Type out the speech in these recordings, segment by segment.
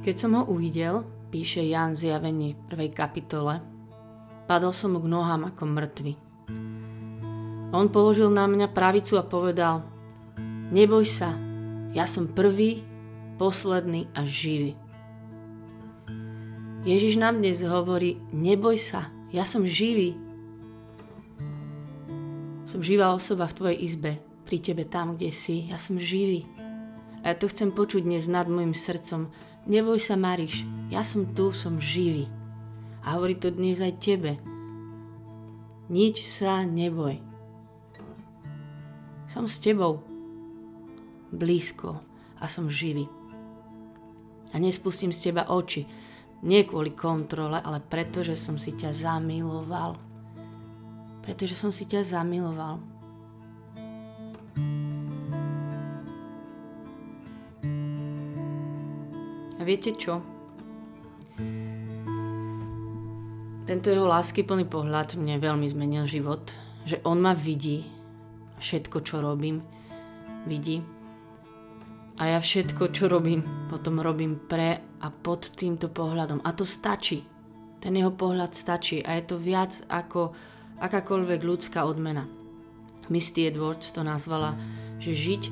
Keď som ho uvidel, píše Jan zjavení v prvej kapitole, padol som k nohám ako mŕtvy. On položil na mňa pravicu a povedal, neboj sa, ja som prvý, posledný a živý. Ježiš nám dnes hovorí, neboj sa, ja som živý. Som živá osoba v tvojej izbe, pri tebe tam, kde si, ja som živý. A ja to chcem počuť dnes nad môjim srdcom. Neboj sa, Mariš, ja som tu, som živý. A hovorí to dnes aj tebe. Nič sa neboj. Som s tebou. Blízko a som živý. A nespustím z teba oči. Nie kvôli kontrole, ale preto, že som si ťa zamiloval. Pretože som si ťa zamiloval. Viete čo? Tento jeho láskyplný pohľad mne veľmi zmenil život. Že on ma vidí, všetko, čo robím, vidí. A ja všetko, čo robím, potom robím pre a pod týmto pohľadom. A to stačí. Ten jeho pohľad stačí a je to viac ako akákoľvek ľudská odmena. Misty Edwards to nazvala, že žiť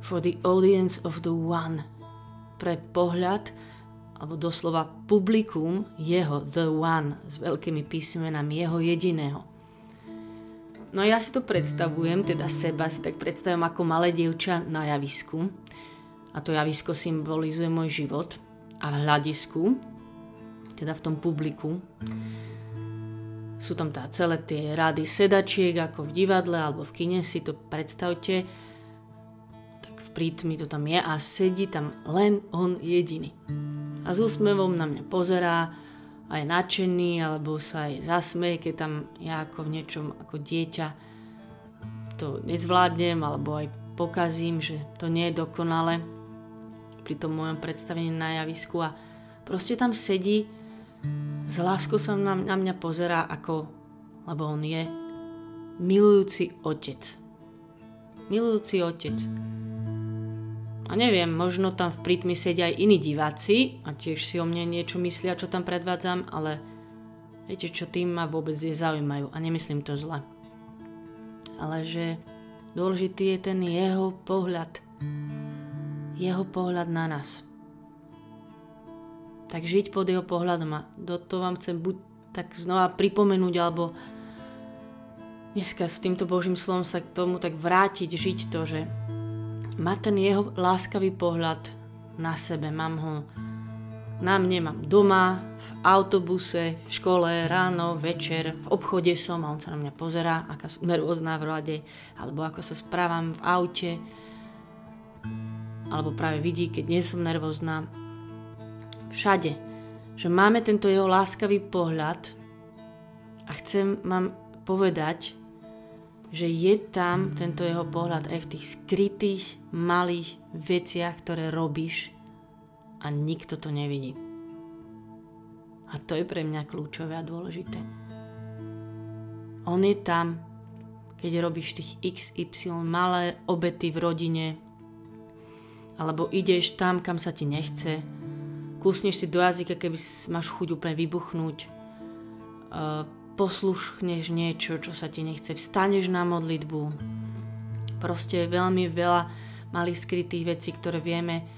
for the audience of the one – pre pohľad, alebo doslova publikum jeho, the one, s veľkými písmenami, jeho jediného. No ja si to predstavujem, teda seba si tak predstavujem ako malé dievča na javisku. A to javisko symbolizuje môj život. A v hľadisku, teda v tom publiku, sú tam tá celé tie rady sedačiek, ako v divadle alebo v kine, si to predstavte prítmi to tam je a sedí tam len on jediný. A s úsmevom na mňa pozerá a je nadšený, alebo sa aj zasmeje, keď tam ja ako v niečom ako dieťa to nezvládnem, alebo aj pokazím, že to nie je dokonale pri tom mojom predstavení na javisku a proste tam sedí, s láskou sa na, na mňa pozerá ako, lebo on je milujúci otec. Milujúci otec. A neviem, možno tam v prítmi sedia aj iní diváci a tiež si o mne niečo myslia, čo tam predvádzam, ale viete čo, tým ma vôbec nezaujímajú a nemyslím to zle. Ale že dôležitý je ten jeho pohľad. Jeho pohľad na nás. Tak žiť pod jeho pohľadom a do toho vám chcem buď tak znova pripomenúť, alebo dneska s týmto Božím slovom sa k tomu tak vrátiť, žiť to, že má ten jeho láskavý pohľad na sebe. Mám ho na mne, mám doma, v autobuse, v škole, ráno, večer, v obchode som a on sa na mňa pozerá, aká som nervózna v rade, alebo ako sa správam v aute, alebo práve vidí, keď nie som nervózna. Všade. Že máme tento jeho láskavý pohľad a chcem vám povedať, že je tam tento jeho pohľad aj v tých skrytých malých veciach, ktoré robíš a nikto to nevidí. A to je pre mňa kľúčové a dôležité. On je tam, keď robíš tých XY malé obety v rodine, alebo ideš tam, kam sa ti nechce, kúsneš si do jazyka, keby máš chuť úplne vybuchnúť, poslušneš niečo, čo sa ti nechce, vstaneš na modlitbu. Proste veľmi veľa malých skrytých vecí, ktoré vieme,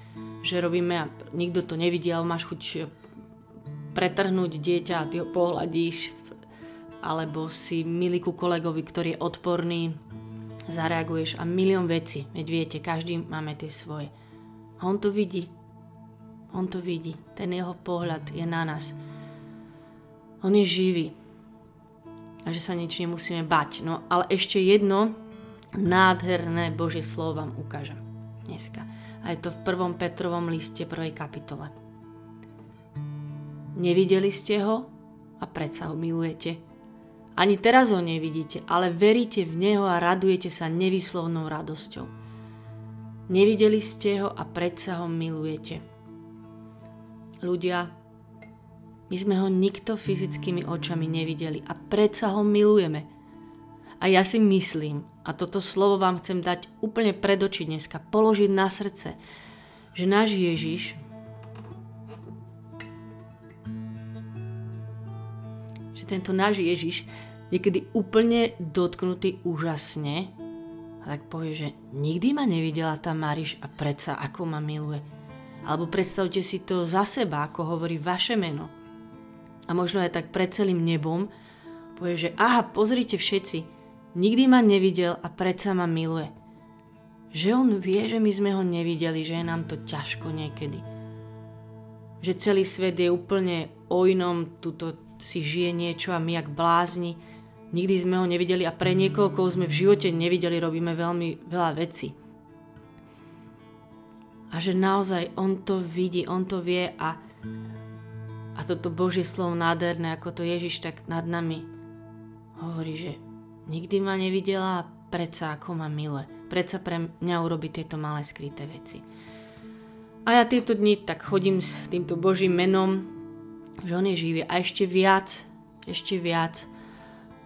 že robíme a nikto to nevidí, ale máš chuť pretrhnúť dieťa a ty ho pohľadíš, alebo si milý ku kolegovi, ktorý je odporný, zareaguješ a milión vecí. Veď viete, každý máme tie svoje. A on to vidí. On to vidí. Ten jeho pohľad je na nás. On je živý a že sa nič nemusíme bať. No ale ešte jedno nádherné Božie slovo vám ukážem dneska. A je to v prvom Petrovom liste prvej kapitole. Nevideli ste ho a predsa ho milujete. Ani teraz ho nevidíte, ale veríte v neho a radujete sa nevyslovnou radosťou. Nevideli ste ho a predsa ho milujete. Ľudia, my sme ho nikto fyzickými očami nevideli a predsa ho milujeme. A ja si myslím, a toto slovo vám chcem dať úplne pred oči dneska, položiť na srdce, že náš Ježiš že tento náš Ježiš niekedy úplne dotknutý úžasne a tak povie, že nikdy ma nevidela tá Mariš a predsa ako ma miluje. Alebo predstavte si to za seba, ako hovorí vaše meno. A možno aj tak pred celým nebom povie, že aha, pozrite všetci, nikdy ma nevidel a predsa ma miluje. Že on vie, že my sme ho nevideli, že je nám to ťažko niekedy. Že celý svet je úplne o inom, tuto si žije niečo a my jak blázni. Nikdy sme ho nevideli a pre niekoho, koho sme v živote nevideli, robíme veľmi veľa vecí. A že naozaj on to vidí, on to vie a, a toto Božie slovo nádherné, ako to Ježiš tak nad nami Hovorí, že nikdy ma nevidela a predsa ako ma miluje. Predsa pre mňa urobí tieto malé skryté veci. A ja tieto dni tak chodím s týmto Božím menom, že on je živý a ešte viac, ešte viac.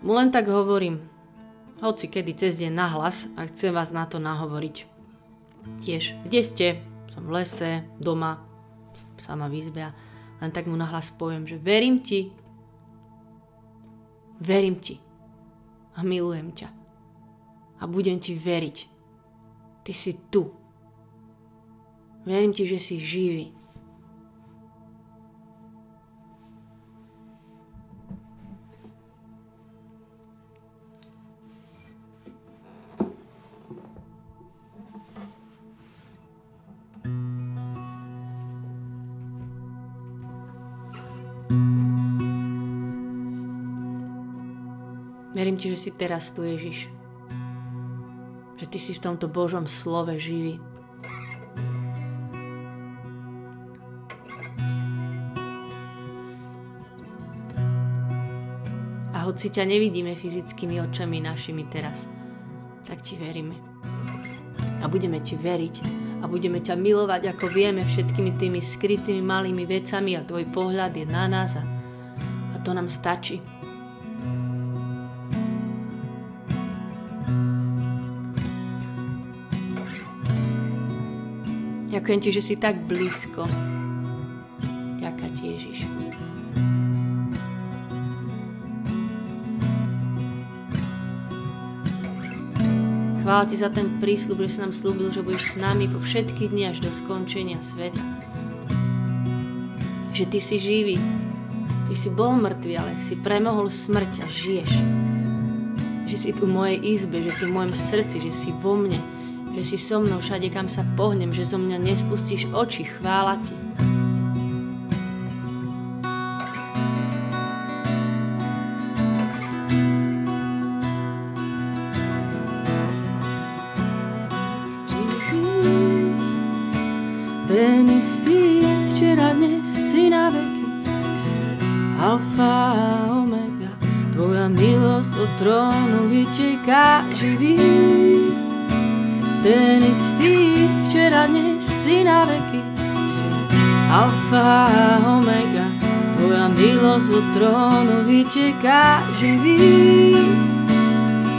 Mu len tak hovorím, hoci kedy cez deň nahlas a chcem vás na to nahovoriť. Tiež, kde ste? Som v lese, doma, sama v izbe len tak mu nahlas poviem, že verím ti, verím ti a milujem ťa. A budem ti veriť. Ty si tu. Verím ti, že si živý. Verím ti, že si teraz tu, Ježiš. Že ty si v tomto Božom slove živý. A hoci ťa nevidíme fyzickými očami našimi teraz, tak ti veríme. A budeme ti veriť a budeme ťa milovať, ako vieme, všetkými tými skrytými malými vecami a tvoj pohľad je na nás a, a to nám stačí. Ďakujem ti, že si tak blízko. Ďakujem ti, Ježiš. Chvála ti za ten prísľub, že si nám slúbil, že budeš s nami po všetky dni až do skončenia sveta. Že ty si živý. Ty si bol mŕtvý, ale si premohol smrť a žiješ. Že si tu v mojej izbe, že si v mojom srdci, že si vo mne že si so mnou všade, kam sa pohnem, že zo mňa nespustíš oči, chvála ti. Ten istý je včera, dnes si na veky, si alfa a omega. Tvoja milosť od trónu vyteká živý ten istý, včera, dnes si na veky, si alfa a omega, tvoja milosť od trónu vyteká živý.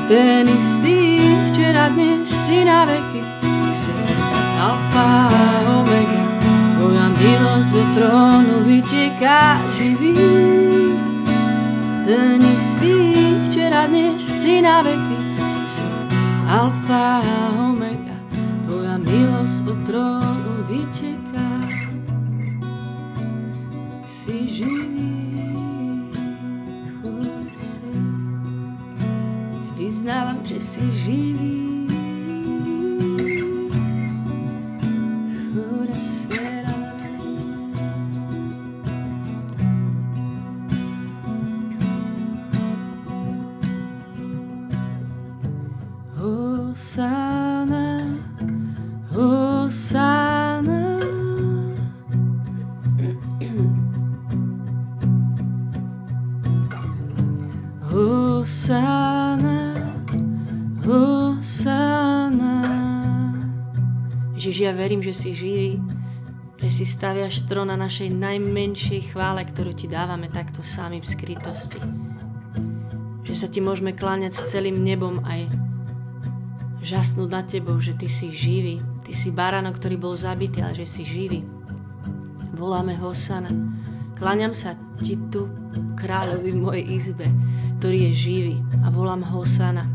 Ten istý, včera, dnes si na veky, si alfa a omega, tvoja milosť od trónu vyteká živý. Ten istý, včera, dnes si na veky, si alfa a omega, milosť od trónu vyteká. Si živý, Vyznávam, že si živý. Si živý, že si staviaš trón na našej najmenšej chvále, ktorú ti dávame takto sami v skrytosti. Že sa ti môžeme kláňať s celým nebom aj žasnúť na tebou, že ty si živý. Ty si baránok, ktorý bol zabitý, ale že si živý. Voláme Hosana. Kláňam sa ti tu kráľovi v mojej izbe, ktorý je živý a volám Hosana.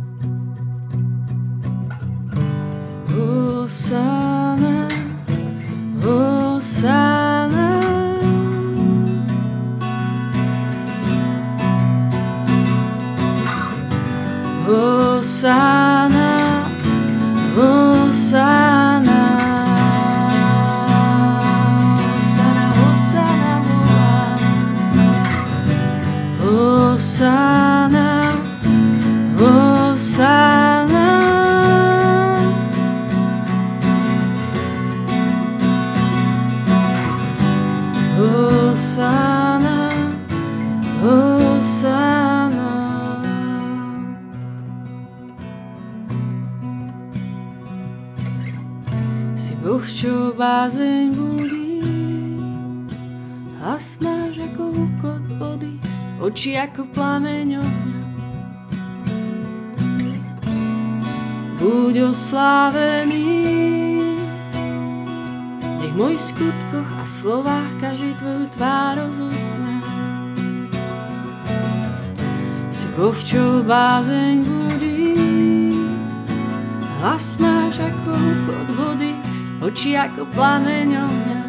Hosana, Hosana. Hosana, Hosana. Boh, čo bázeň budí, hlas máš ako hukot vody, oči ako plameň ohňa. Buď oslávený, nech v mojich skutkoch a slovách každý tvoju tvár rozuzná. Čo bázeň budí, hlas máš ako hukot vody, oči ako plameň ohňa.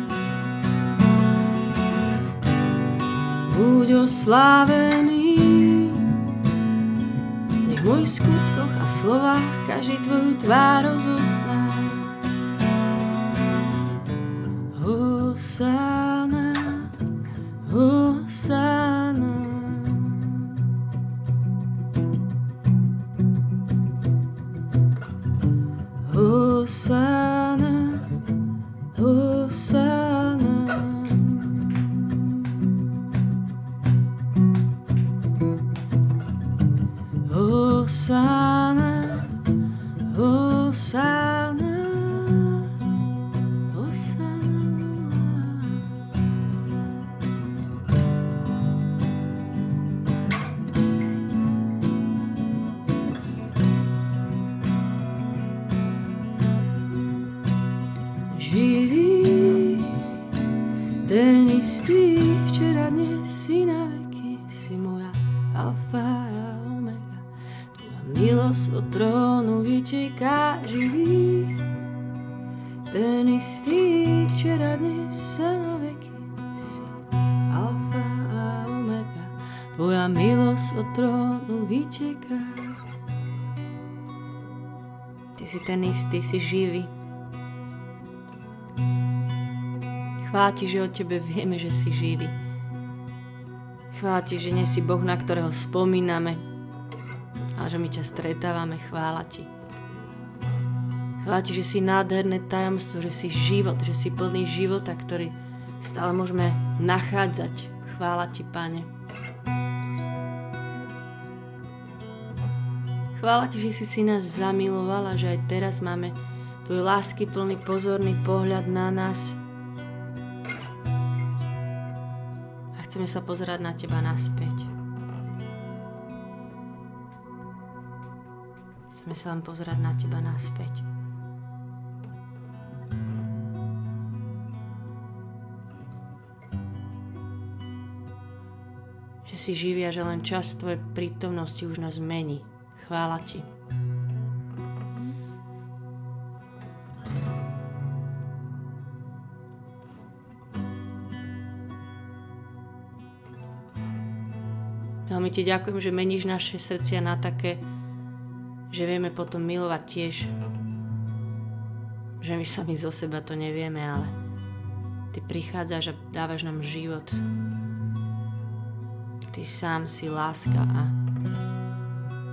buď oslávený. Nech v mojich skutkoch a slovách každý tvoju tvár rozozná. Hosanna, Hosanna. Živý, ten istý, včera, dnes si na veky, si moja alfa a omega. Tvoja milosť od trónu vyteká živý, ten istý, včera, dnes sa na veky, si alfa a omega. Tvoja milosť od trónu vyteká. Ty si ten istý, si živý. Chvála že o tebe vieme, že si živý. Chvála že nie si Boh, na ktorého spomíname, ale že my ťa stretávame. Chvála ti. Chvála že si nádherné tajomstvo, že si život, že si plný života, ktorý stále môžeme nachádzať. Chvála ti, Pane. Chvála ti, že si si nás zamilovala, že aj teraz máme tvoj lásky plný pozorný pohľad na nás, Chceme sa pozerať na teba naspäť. Chceme sa len pozerať na teba naspäť. Že si živý a že len čas tvojej prítomnosti už nás mení. Chvála ti. Ti ďakujem, že meníš naše srdcia na také, že vieme potom milovať tiež. Že my sami zo seba to nevieme, ale ty prichádzaš a dávaš nám život. Ty sám si láska a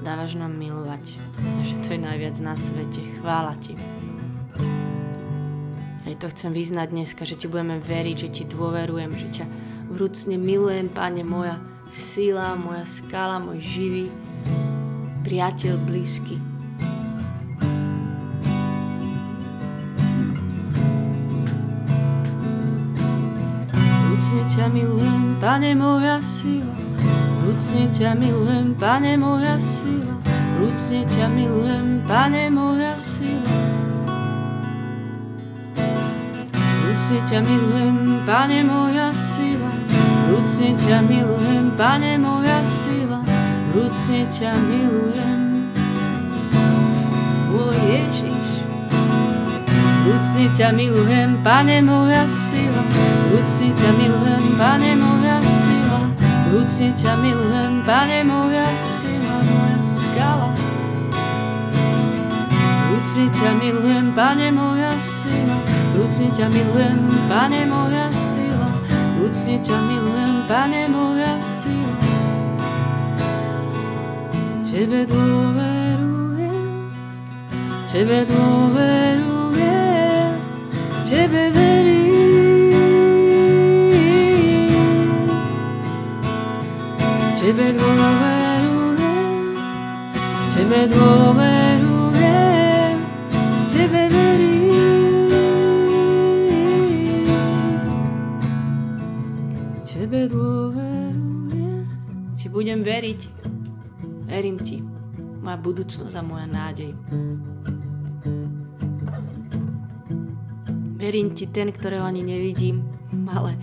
dávaš nám milovať. Že to je najviac na svete. Chvála ti. Aj to chcem vyznať dneska, že ti budeme veriť, že ti dôverujem, že ťa vrúcne milujem, Pane moja, sila, moja skala, môj živý priateľ blízky. Vrúcne ťa milujem, Pane moja sila, vrúcne ťa milujem, Pane moja sila, vrúcne ťa milujem, Pane moja sila. Vrúcne ťa milujem, Pane moja sila, vrúcne ťa milujem, Pane moja sila, vrúcne ťa milujem. O Ježiš, vrúcne ťa milujem, Pane moja sila, vrúcne ťa milujem, Pane moja sila, vrúcne ťa milujem, Pane moja sila, moja skala. Vrúcne ťa milujem, Pane moja sila, vrúcne ťa milujem, Pane moja sila, vrúcne ťa milujem, Pane moja sila. Tebe dôverujem, Tebe dôverujem, Tebe verím. Tebe dôverujem, Tebe dôverujem, Tebe verím. Tebe dôverujem, Ti budem veriť, verím Ti, moja budúcnosť a moja nádej. Verím Ti, ten, ktorého ani nevidím, ale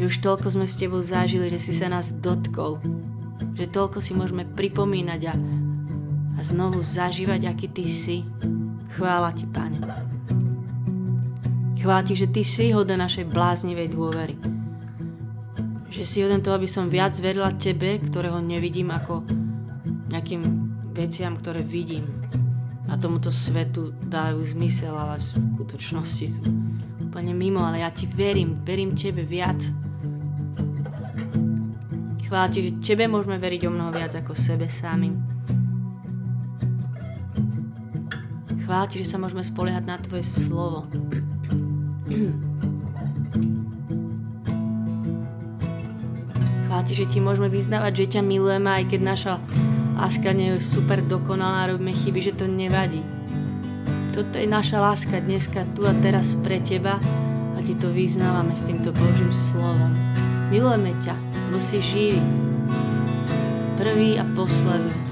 že už toľko sme s Tebou zažili, že si sa nás dotkol, že toľko si môžeme pripomínať a, a znovu zažívať, aký Ty si. Chvála Ti, Pane. Chvála Ti, že Ty si hoden našej bláznivej dôvery. Že si hoden toho, aby som viac verila Tebe, ktorého nevidím ako nejakým veciam, ktoré vidím. A tomuto svetu dajú zmysel, ale v skutočnosti sú úplne mimo, ale ja Ti verím, verím Tebe viac. Chvála Ti, že Tebe môžeme veriť o mnoho viac ako sebe samým. Chvála Ti, že sa môžeme spoliehať na Tvoje slovo. Ti, že Ti môžeme vyznávať, že ťa milujeme, aj keď naša láska nie je super dokonalá, robíme chyby, že to nevadí. Toto je naša láska dneska tu a teraz pre Teba a Ti to vyznávame s týmto Božím slovom. Milujeme ťa, bo si živý. Prvý a posledný.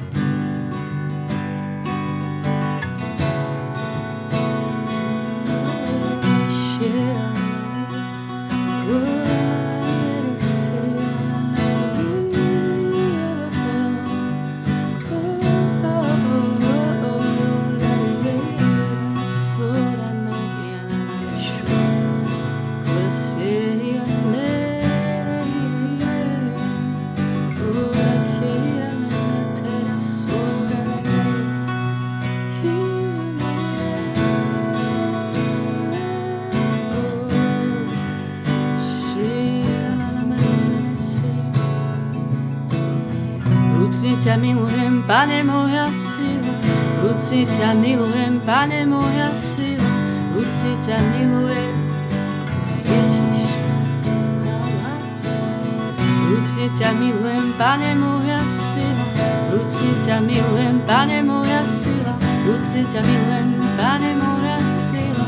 Pane moja sila, vrúcne ťa milujem, pane moja sila, vrúcne ťa milujem, Ježiš, moja láska. Vrúcne ťa milujem, pane moja sila, vrúcne ťa milujem, pane moja sila, vrúcne ťa milujem, pane moja sila.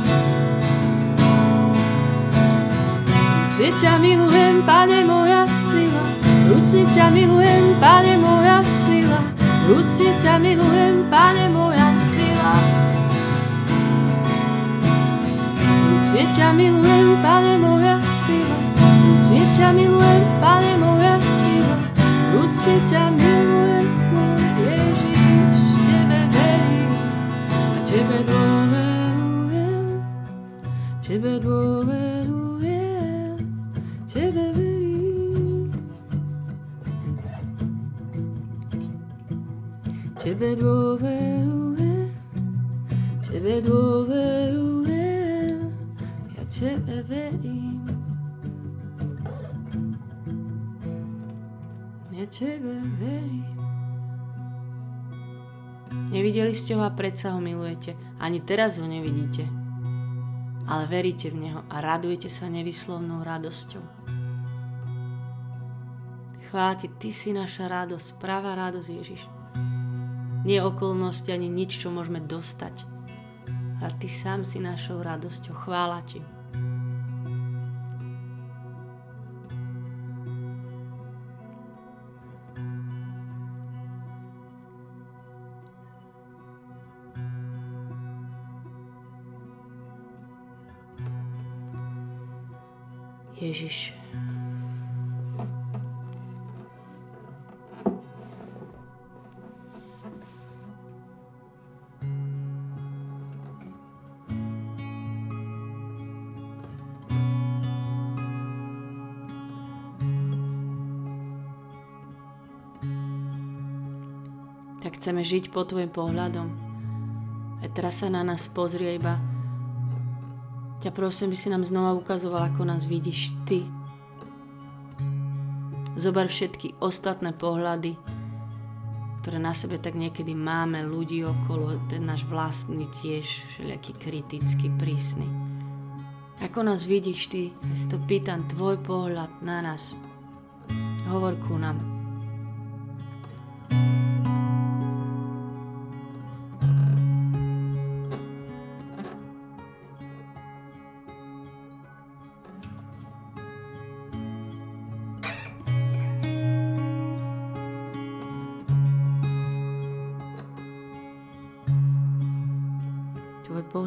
Vrúcne ťa milujem, pane moja sila, vrúcne ťa milujem, pane moja sila, vrúcne ťa milujem, pane moja sila. Vrúcne ťa milujem, pane moja sila, vrúcne ťa milujem, pane moja sila, vrúcne ťa milujem, môj Ježiš, tebe verím. A tebe dôverujem, tebe dôverujem, tebe Tebe dôverujem, tebe dôverujem, ja tebe verím. Ja tebe verím. Nevideli ste ho a predsa ho milujete. Ani teraz ho nevidíte. Ale veríte v neho a radujete sa nevyslovnou radosťou. Chvála ti, ty si naša radosť, práva radosť Ježiš. Nie okolnosti ani nič, čo môžeme dostať. Ale ty sám si našou radosťou. Chvála ti. Ježiš. Chceme žiť pod Tvojim pohľadom. A teraz sa na nás pozrie iba. Ťa prosím, by si nám znova ukazoval, ako nás vidíš Ty. Zobar všetky ostatné pohľady, ktoré na sebe tak niekedy máme, ľudí okolo, ten náš vlastný tiež, všelijaký kritický, prísny. Ako nás vidíš ty? Ja si to pýtam, tvoj pohľad na nás. Hovor ku nám.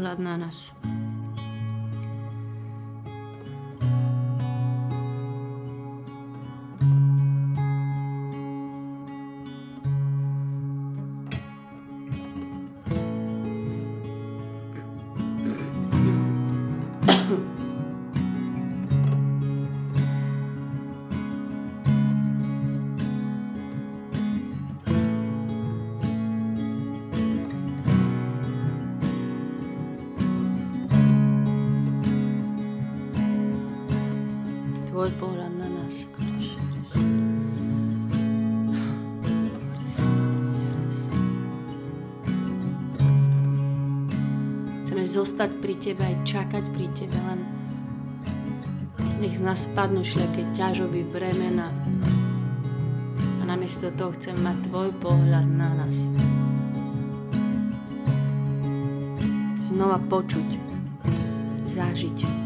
Tvoj pohľad na nás. Tvoj pohľad na nás. Chceme zostať pri Tebe aj čakať pri Tebe, len nech z nás spadnú všelijaké ťažoby, bremena a namiesto toho chcem mať Tvoj pohľad na nás. Znova počuť, zažiť.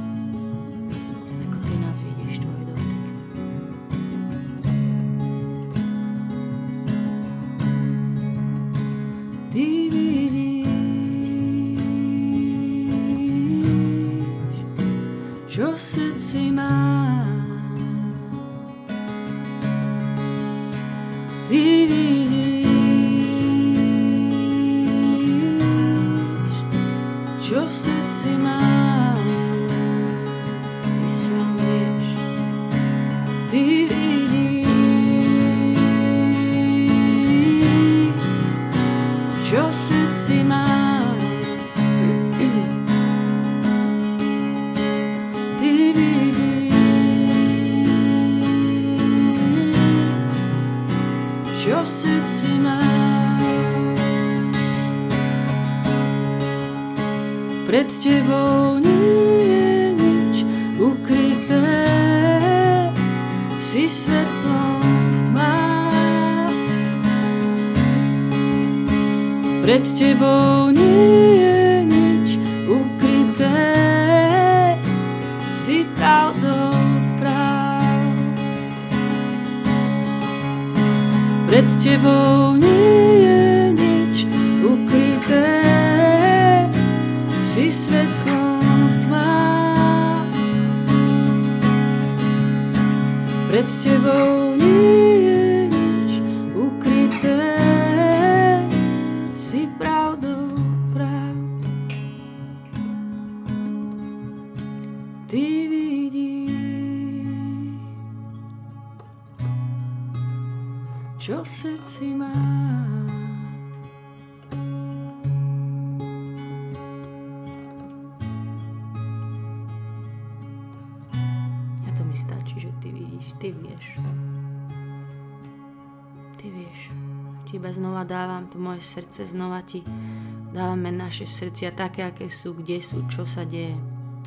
Srdci mám. Ty vidíš, čo v srdci mám. Pred tebou nie je nič ukryté, si svetlom v tmách. Pred tebou nie je nič ukryté, si pravdou Pred tebou nie je nič ukryté, si svetlom v tmách. Pred tebou nie ty vieš. Ty vieš. Iba znova dávam to moje srdce, znova ti dávame naše srdcia také, aké sú, kde sú, čo sa deje.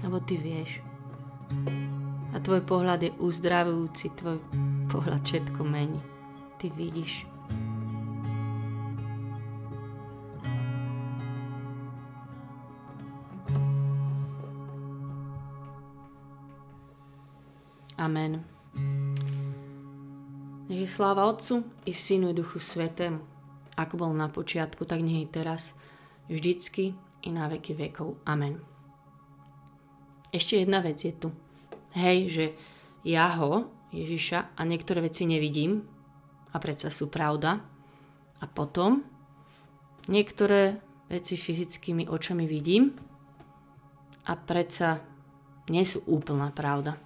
Lebo ty vieš. A tvoj pohľad je uzdravujúci, tvoj pohľad všetko mení ty vidíš. Sláva Otcu i Synu i Duchu Svetému, ako bol na počiatku, tak nech je teraz, vždycky i na veky vekov. Amen. Ešte jedna vec je tu. Hej, že ja ho, Ježiša, a niektoré veci nevidím, a predsa sú pravda. A potom niektoré veci fyzickými očami vidím a predsa nie sú úplná pravda.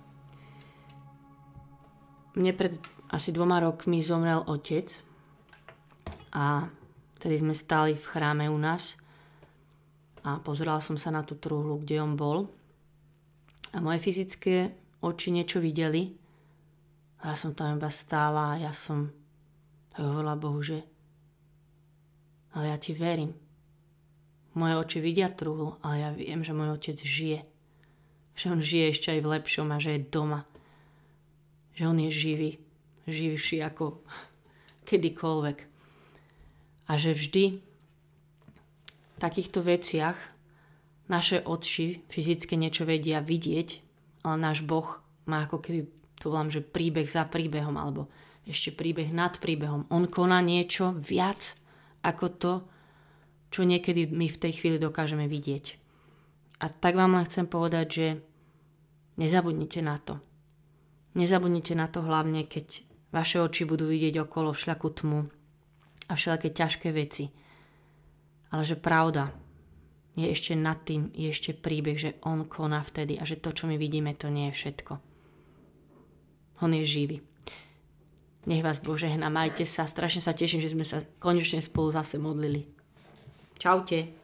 Mne pred asi dvoma rokmi zomrel otec a Vtedy sme stáli v chráme u nás a pozeral som sa na tú truhlu, kde on bol. A moje fyzické oči niečo videli. A ja som tam iba stála a ja som hovorila Bohu, že ale ja ti verím. Moje oči vidia truhlu, ale ja viem, že môj otec žije. Že on žije ešte aj v lepšom a že je doma. Že on je živý. Živší ako kedykoľvek. A že vždy v takýchto veciach naše oči fyzicky niečo vedia vidieť, ale náš Boh má ako keby, to volám, že príbeh za príbehom, alebo ešte príbeh nad príbehom. On koná niečo viac ako to, čo niekedy my v tej chvíli dokážeme vidieť. A tak vám len chcem povedať, že nezabudnite na to. Nezabudnite na to hlavne, keď vaše oči budú vidieť okolo všľakú tmu a všelaké ťažké veci. Ale že pravda je ešte nad tým, je ešte príbeh, že on koná vtedy a že to, čo my vidíme, to nie je všetko. On je živý. Nech vás Bože hna, majte sa. Strašne sa teším, že sme sa konečne spolu zase modlili. Čaute.